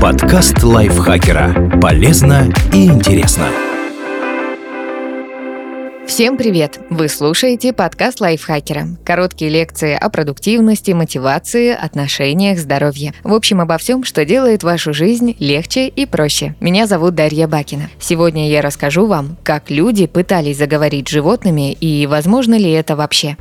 Подкаст лайфхакера. Полезно и интересно. Всем привет! Вы слушаете подкаст лайфхакера. Короткие лекции о продуктивности, мотивации, отношениях, здоровье. В общем, обо всем, что делает вашу жизнь легче и проще. Меня зовут Дарья Бакина. Сегодня я расскажу вам, как люди пытались заговорить с животными и возможно ли это вообще.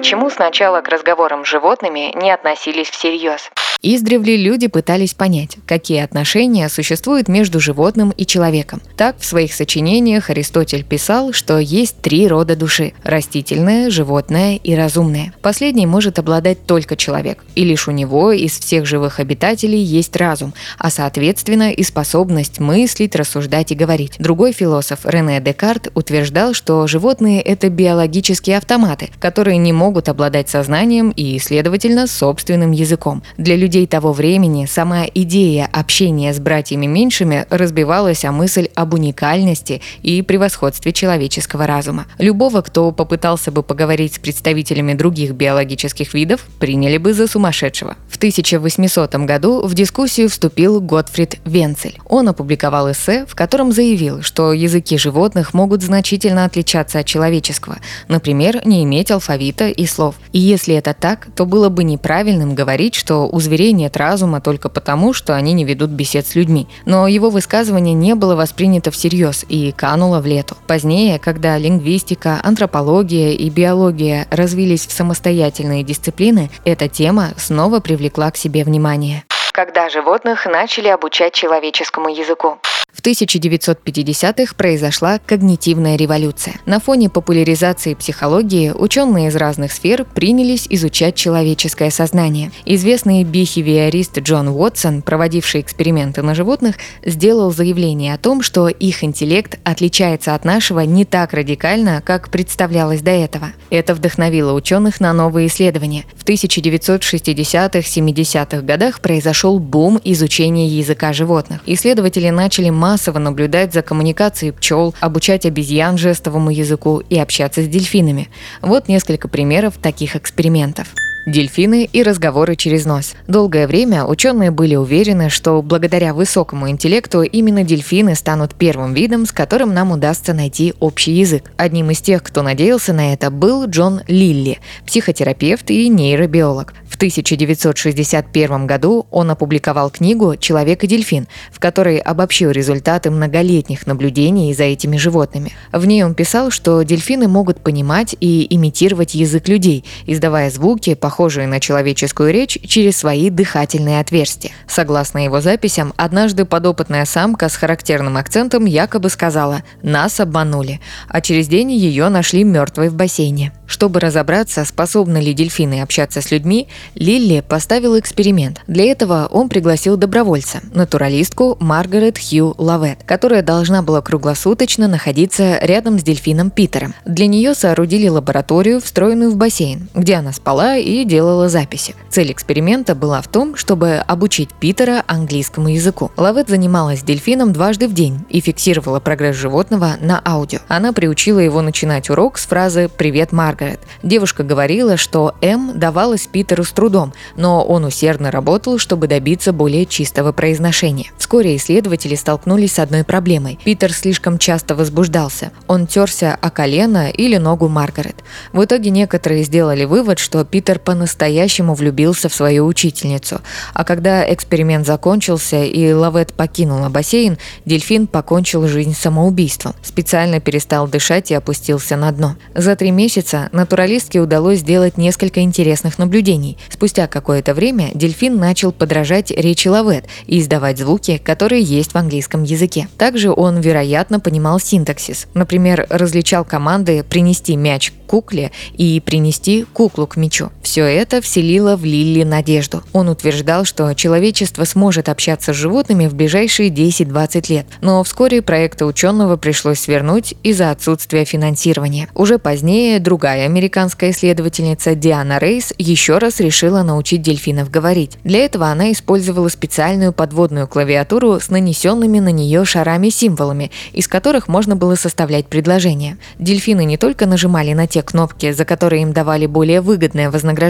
Почему сначала к разговорам с животными не относились всерьез? Издревле люди пытались понять, какие отношения существуют между животным и человеком. Так, в своих сочинениях Аристотель писал, что есть три рода души – растительная, животная и разумная. Последний может обладать только человек, и лишь у него из всех живых обитателей есть разум, а соответственно и способность мыслить, рассуждать и говорить. Другой философ Рене Декарт утверждал, что животные – это биологические автоматы, которые не могут обладать сознанием и, следовательно, собственным языком. Для людей людей того времени сама идея общения с братьями меньшими разбивалась о мысль об уникальности и превосходстве человеческого разума. Любого, кто попытался бы поговорить с представителями других биологических видов, приняли бы за сумасшедшего. В 1800 году в дискуссию вступил Готфрид Венцель. Он опубликовал эссе, в котором заявил, что языки животных могут значительно отличаться от человеческого, например, не иметь алфавита и слов. И если это так, то было бы неправильным говорить, что у зверей людей нет разума только потому, что они не ведут бесед с людьми. Но его высказывание не было воспринято всерьез и кануло в лету. Позднее, когда лингвистика, антропология и биология развились в самостоятельные дисциплины, эта тема снова привлекла к себе внимание когда животных начали обучать человеческому языку. В 1950-х произошла когнитивная революция. На фоне популяризации психологии ученые из разных сфер принялись изучать человеческое сознание. Известный бихевиорист Джон Уотсон, проводивший эксперименты на животных, сделал заявление о том, что их интеллект отличается от нашего не так радикально, как представлялось до этого. Это вдохновило ученых на новые исследования. В 1960-70-х годах произошел бум изучения языка животных. Исследователи начали массово наблюдать за коммуникацией пчел, обучать обезьян жестовому языку и общаться с дельфинами. Вот несколько примеров таких экспериментов. Дельфины и разговоры через нос. Долгое время ученые были уверены, что благодаря высокому интеллекту именно дельфины станут первым видом, с которым нам удастся найти общий язык. Одним из тех, кто надеялся на это, был Джон Лилли, психотерапевт и нейробиолог. В 1961 году он опубликовал книгу «Человек и дельфин», в которой обобщил результаты многолетних наблюдений за этими животными. В ней он писал, что дельфины могут понимать и имитировать язык людей, издавая звуки, похожие на человеческую речь, через свои дыхательные отверстия. Согласно его записям, однажды подопытная самка с характерным акцентом якобы сказала «нас обманули», а через день ее нашли мертвой в бассейне. Чтобы разобраться, способны ли дельфины общаться с людьми, Лилли поставил эксперимент. Для этого он пригласил добровольца, натуралистку Маргарет Хью Лавет, которая должна была круглосуточно находиться рядом с дельфином Питером. Для нее соорудили лабораторию, встроенную в бассейн, где она спала и делала записи. Цель эксперимента была в том, чтобы обучить Питера английскому языку. Лавет занималась дельфином дважды в день и фиксировала прогресс животного на аудио. Она приучила его начинать урок с фразы «Привет, Маргарет». Девушка говорила, что М давалась Питеру с трудом, но он усердно работал, чтобы добиться более чистого произношения. Вскоре исследователи столкнулись с одной проблемой. Питер слишком часто возбуждался. Он терся о колено или ногу Маргарет. В итоге некоторые сделали вывод, что Питер по-настоящему влюбился в свою учительницу. А когда эксперимент закончился и Лавет покинула бассейн, дельфин покончил жизнь самоубийством. Специально перестал дышать и опустился на дно. За три месяца натуралистке удалось сделать несколько интересных наблюдений. Спустя какое-то время дельфин начал подражать речи Лавет и издавать звуки, которые есть в английском языке. Также он, вероятно, понимал синтаксис. Например, различал команды «принести мяч к кукле» и «принести куклу к мячу». Все это вселило в Лилли надежду. Он утверждал, что человечество сможет общаться с животными в ближайшие 10-20 лет. Но вскоре проекты ученого пришлось свернуть из-за отсутствия финансирования. Уже позднее другая американская исследовательница Диана Рейс еще раз решила научить дельфинов говорить. Для этого она использовала специальную подводную клавиатуру с нанесенными на нее шарами-символами, из которых можно было составлять предложения. Дельфины не только нажимали на те кнопки, за которые им давали более выгодное вознаграждение,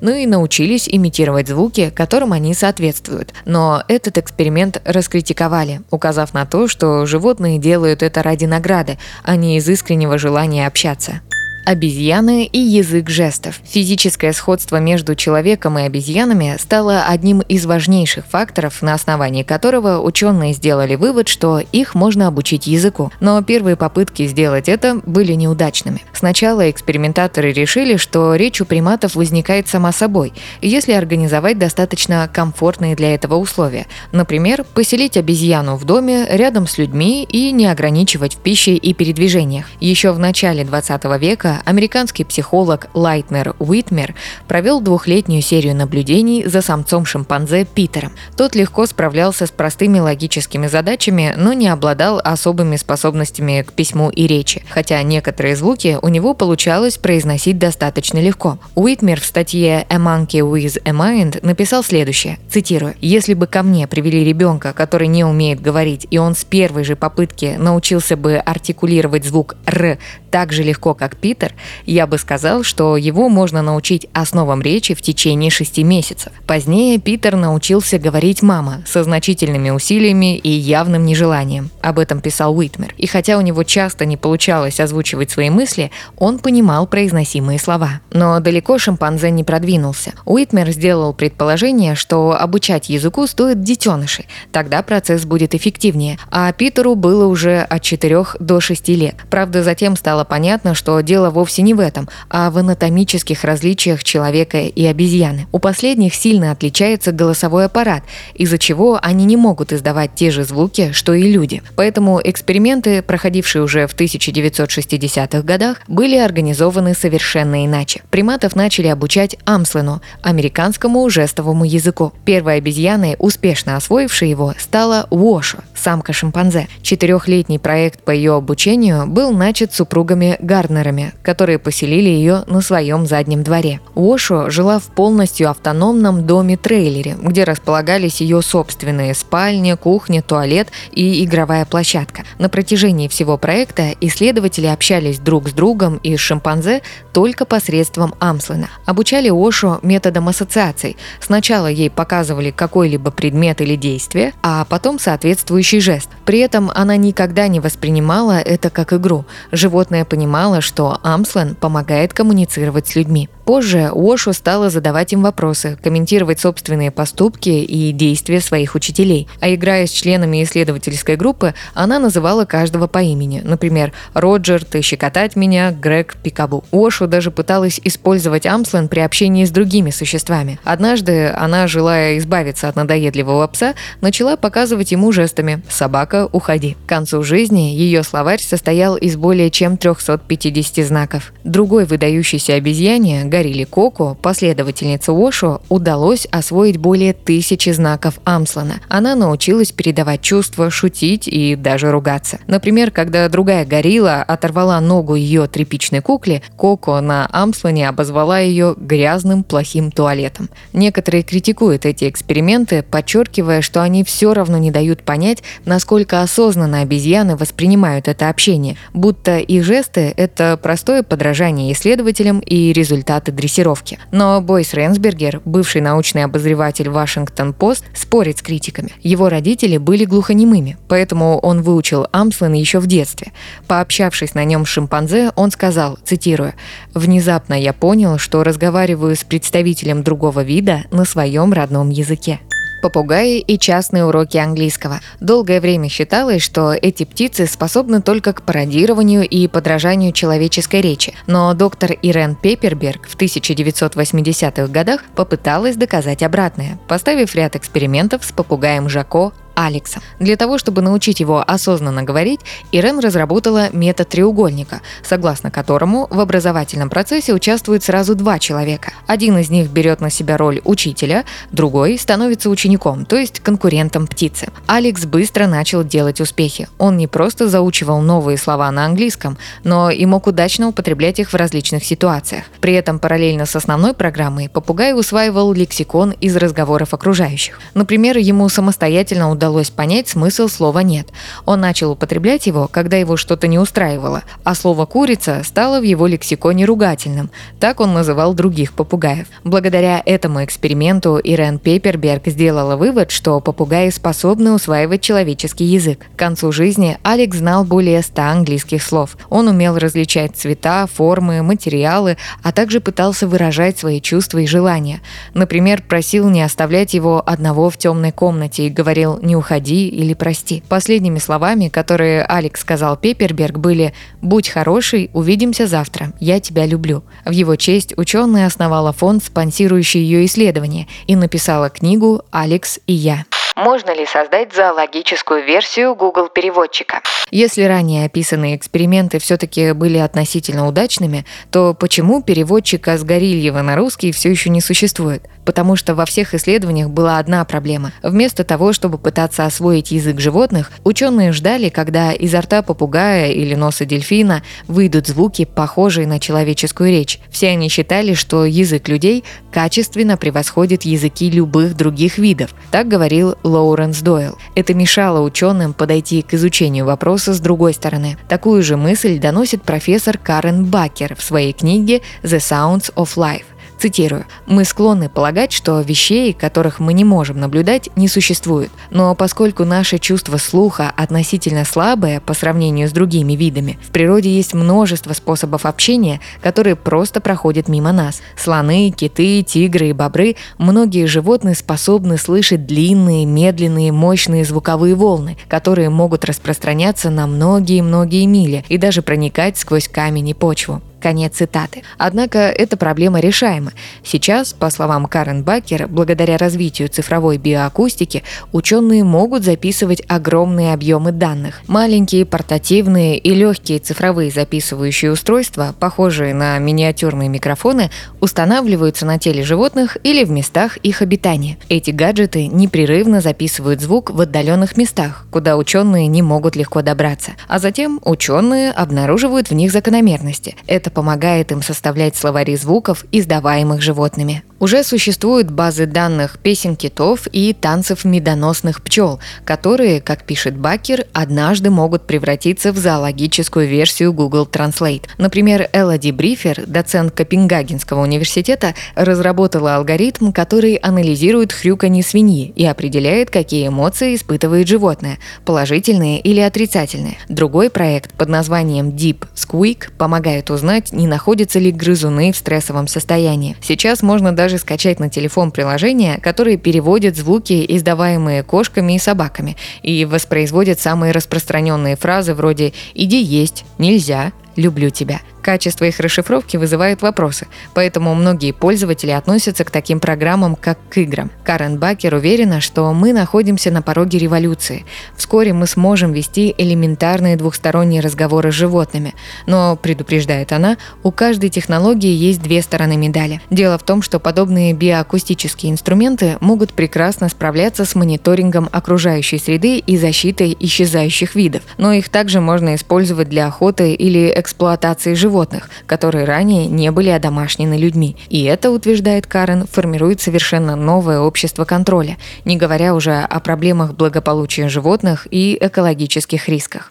но и научились имитировать звуки, которым они соответствуют. Но этот эксперимент раскритиковали, указав на то, что животные делают это ради награды, а не из искреннего желания общаться обезьяны и язык жестов. Физическое сходство между человеком и обезьянами стало одним из важнейших факторов, на основании которого ученые сделали вывод, что их можно обучить языку. Но первые попытки сделать это были неудачными. Сначала экспериментаторы решили, что речь у приматов возникает сама собой, если организовать достаточно комфортные для этого условия. Например, поселить обезьяну в доме рядом с людьми и не ограничивать в пище и передвижениях. Еще в начале 20 века американский психолог Лайтнер Уитмер провел двухлетнюю серию наблюдений за самцом шимпанзе Питером. Тот легко справлялся с простыми логическими задачами, но не обладал особыми способностями к письму и речи, хотя некоторые звуки у него получалось произносить достаточно легко. Уитмер в статье «A Monkey with a Mind» написал следующее, цитирую, «Если бы ко мне привели ребенка, который не умеет говорить, и он с первой же попытки научился бы артикулировать звук «р» так же легко, как Питер, Питер, я бы сказал, что его можно научить основам речи в течение шести месяцев. Позднее Питер научился говорить «мама» со значительными усилиями и явным нежеланием. Об этом писал Уитмер. И хотя у него часто не получалось озвучивать свои мысли, он понимал произносимые слова. Но далеко шимпанзе не продвинулся. Уитмер сделал предположение, что обучать языку стоит детенышей. Тогда процесс будет эффективнее. А Питеру было уже от 4 до 6 лет. Правда, затем стало понятно, что дело вовсе не в этом, а в анатомических различиях человека и обезьяны. У последних сильно отличается голосовой аппарат, из-за чего они не могут издавать те же звуки, что и люди. Поэтому эксперименты, проходившие уже в 1960-х годах, были организованы совершенно иначе. Приматов начали обучать амслену, американскому жестовому языку. Первой обезьяной, успешно освоившей его, стала Уошо, самка шимпанзе. Четырехлетний проект по ее обучению был начат супругами Гарднерами, которые поселили ее на своем заднем дворе. Ошо жила в полностью автономном доме-трейлере, где располагались ее собственные спальня, кухня, туалет и игровая площадка. На протяжении всего проекта исследователи общались друг с другом и с шимпанзе только посредством Амслена. Обучали Ошо методом ассоциаций. Сначала ей показывали какой-либо предмет или действие, а потом соответствующий жест. При этом она никогда не воспринимала это как игру. Животное понимало, что Амслен помогает коммуницировать с людьми. Позже Уошу стала задавать им вопросы, комментировать собственные поступки и действия своих учителей. А играя с членами исследовательской группы, она называла каждого по имени. Например, Роджер, ты щекотать меня, Грег, Пикабу. Уошу даже пыталась использовать Амслен при общении с другими существами. Однажды она, желая избавиться от надоедливого пса, начала показывать ему жестами «собака, уходи». К концу жизни ее словарь состоял из более чем 350 знаков. Другой выдающейся обезьяне, Горилле Коко, последовательнице Ошо, удалось освоить более тысячи знаков Амслана. Она научилась передавать чувства, шутить и даже ругаться. Например, когда другая горилла оторвала ногу ее тряпичной кукле, Коко на Амслане обозвала ее грязным плохим туалетом. Некоторые критикуют эти эксперименты, подчеркивая, что они все равно не дают понять, насколько осознанно обезьяны воспринимают это общение, будто их жесты – это простое подражание исследователям и результаты дрессировки. Но Бойс Ренсбергер, бывший научный обозреватель Вашингтон-Пост, спорит с критиками. Его родители были глухонемыми, поэтому он выучил Амслен еще в детстве. Пообщавшись на нем с шимпанзе, он сказал, цитируя, «Внезапно я понял, что разговариваю с представителем другого вида на своем родном языке» попугаи и частные уроки английского. Долгое время считалось, что эти птицы способны только к пародированию и подражанию человеческой речи. Но доктор Ирен Пепперберг в 1980-х годах попыталась доказать обратное, поставив ряд экспериментов с попугаем Жако Алексом. Для того, чтобы научить его осознанно говорить, Ирен разработала метод треугольника, согласно которому в образовательном процессе участвуют сразу два человека. Один из них берет на себя роль учителя, другой становится учеником, то есть конкурентом птицы. Алекс быстро начал делать успехи. Он не просто заучивал новые слова на английском, но и мог удачно употреблять их в различных ситуациях. При этом параллельно с основной программой попугай усваивал лексикон из разговоров окружающих. Например, ему самостоятельно удалось понять смысл слова «нет». Он начал употреблять его, когда его что-то не устраивало, а слово «курица» стало в его лексиконе ругательным. Так он называл других попугаев. Благодаря этому эксперименту Ирен Пепперберг сделала вывод, что попугаи способны усваивать человеческий язык. К концу жизни Алекс знал более 100 английских слов. Он умел различать цвета, формы, материалы, а также пытался выражать свои чувства и желания. Например, просил не оставлять его одного в темной комнате и говорил «не уходи» или «прости». Последними словами, которые Алекс сказал Пепперберг, были «Будь хороший, увидимся завтра, я тебя люблю». В его честь ученая основала фонд, спонсирующий ее исследования, и написала книгу «Алекс и я». Можно ли создать зоологическую версию Google переводчика? Если ранее описанные эксперименты все-таки были относительно удачными, то почему переводчика с Горильева на русский все еще не существует? потому что во всех исследованиях была одна проблема. Вместо того, чтобы пытаться освоить язык животных, ученые ждали, когда изо рта попугая или носа дельфина выйдут звуки, похожие на человеческую речь. Все они считали, что язык людей качественно превосходит языки любых других видов. Так говорил Лоуренс Дойл. Это мешало ученым подойти к изучению вопроса с другой стороны. Такую же мысль доносит профессор Карен Бакер в своей книге «The Sounds of Life». Цитирую. «Мы склонны полагать, что вещей, которых мы не можем наблюдать, не существует. Но поскольку наше чувство слуха относительно слабое по сравнению с другими видами, в природе есть множество способов общения, которые просто проходят мимо нас. Слоны, киты, тигры и бобры – многие животные способны слышать длинные, медленные, мощные звуковые волны, которые могут распространяться на многие-многие мили и даже проникать сквозь камень и почву. Конец цитаты. Однако эта проблема решаема. Сейчас, по словам Карен Бакер, благодаря развитию цифровой биоакустики, ученые могут записывать огромные объемы данных. Маленькие, портативные и легкие цифровые записывающие устройства, похожие на миниатюрные микрофоны, устанавливаются на теле животных или в местах их обитания. Эти гаджеты непрерывно записывают звук в отдаленных местах, куда ученые не могут легко добраться. А затем ученые обнаруживают в них закономерности. Это это помогает им составлять словари звуков, издаваемых животными. Уже существуют базы данных песен китов и танцев медоносных пчел, которые, как пишет Бакер, однажды могут превратиться в зоологическую версию Google Translate. Например, Элоди Брифер, доцент Копенгагенского университета, разработала алгоритм, который анализирует хрюканье свиньи и определяет, какие эмоции испытывает животное – положительные или отрицательные. Другой проект под названием Deep Squeak помогает узнать, не находятся ли грызуны в стрессовом состоянии. Сейчас можно даже скачать на телефон приложения, которые переводят звуки, издаваемые кошками и собаками, и воспроизводят самые распространенные фразы вроде «иди есть», «нельзя», «люблю тебя». Качество их расшифровки вызывает вопросы, поэтому многие пользователи относятся к таким программам как к играм. Карен Бакер уверена, что мы находимся на пороге революции. Вскоре мы сможем вести элементарные двухсторонние разговоры с животными. Но, предупреждает она, у каждой технологии есть две стороны медали. Дело в том, что подобные биоакустические инструменты могут прекрасно справляться с мониторингом окружающей среды и защитой исчезающих видов, но их также можно использовать для охоты или эксплуатации животных животных, которые ранее не были одомашнены людьми. И это, утверждает Карен, формирует совершенно новое общество контроля, не говоря уже о проблемах благополучия животных и экологических рисках.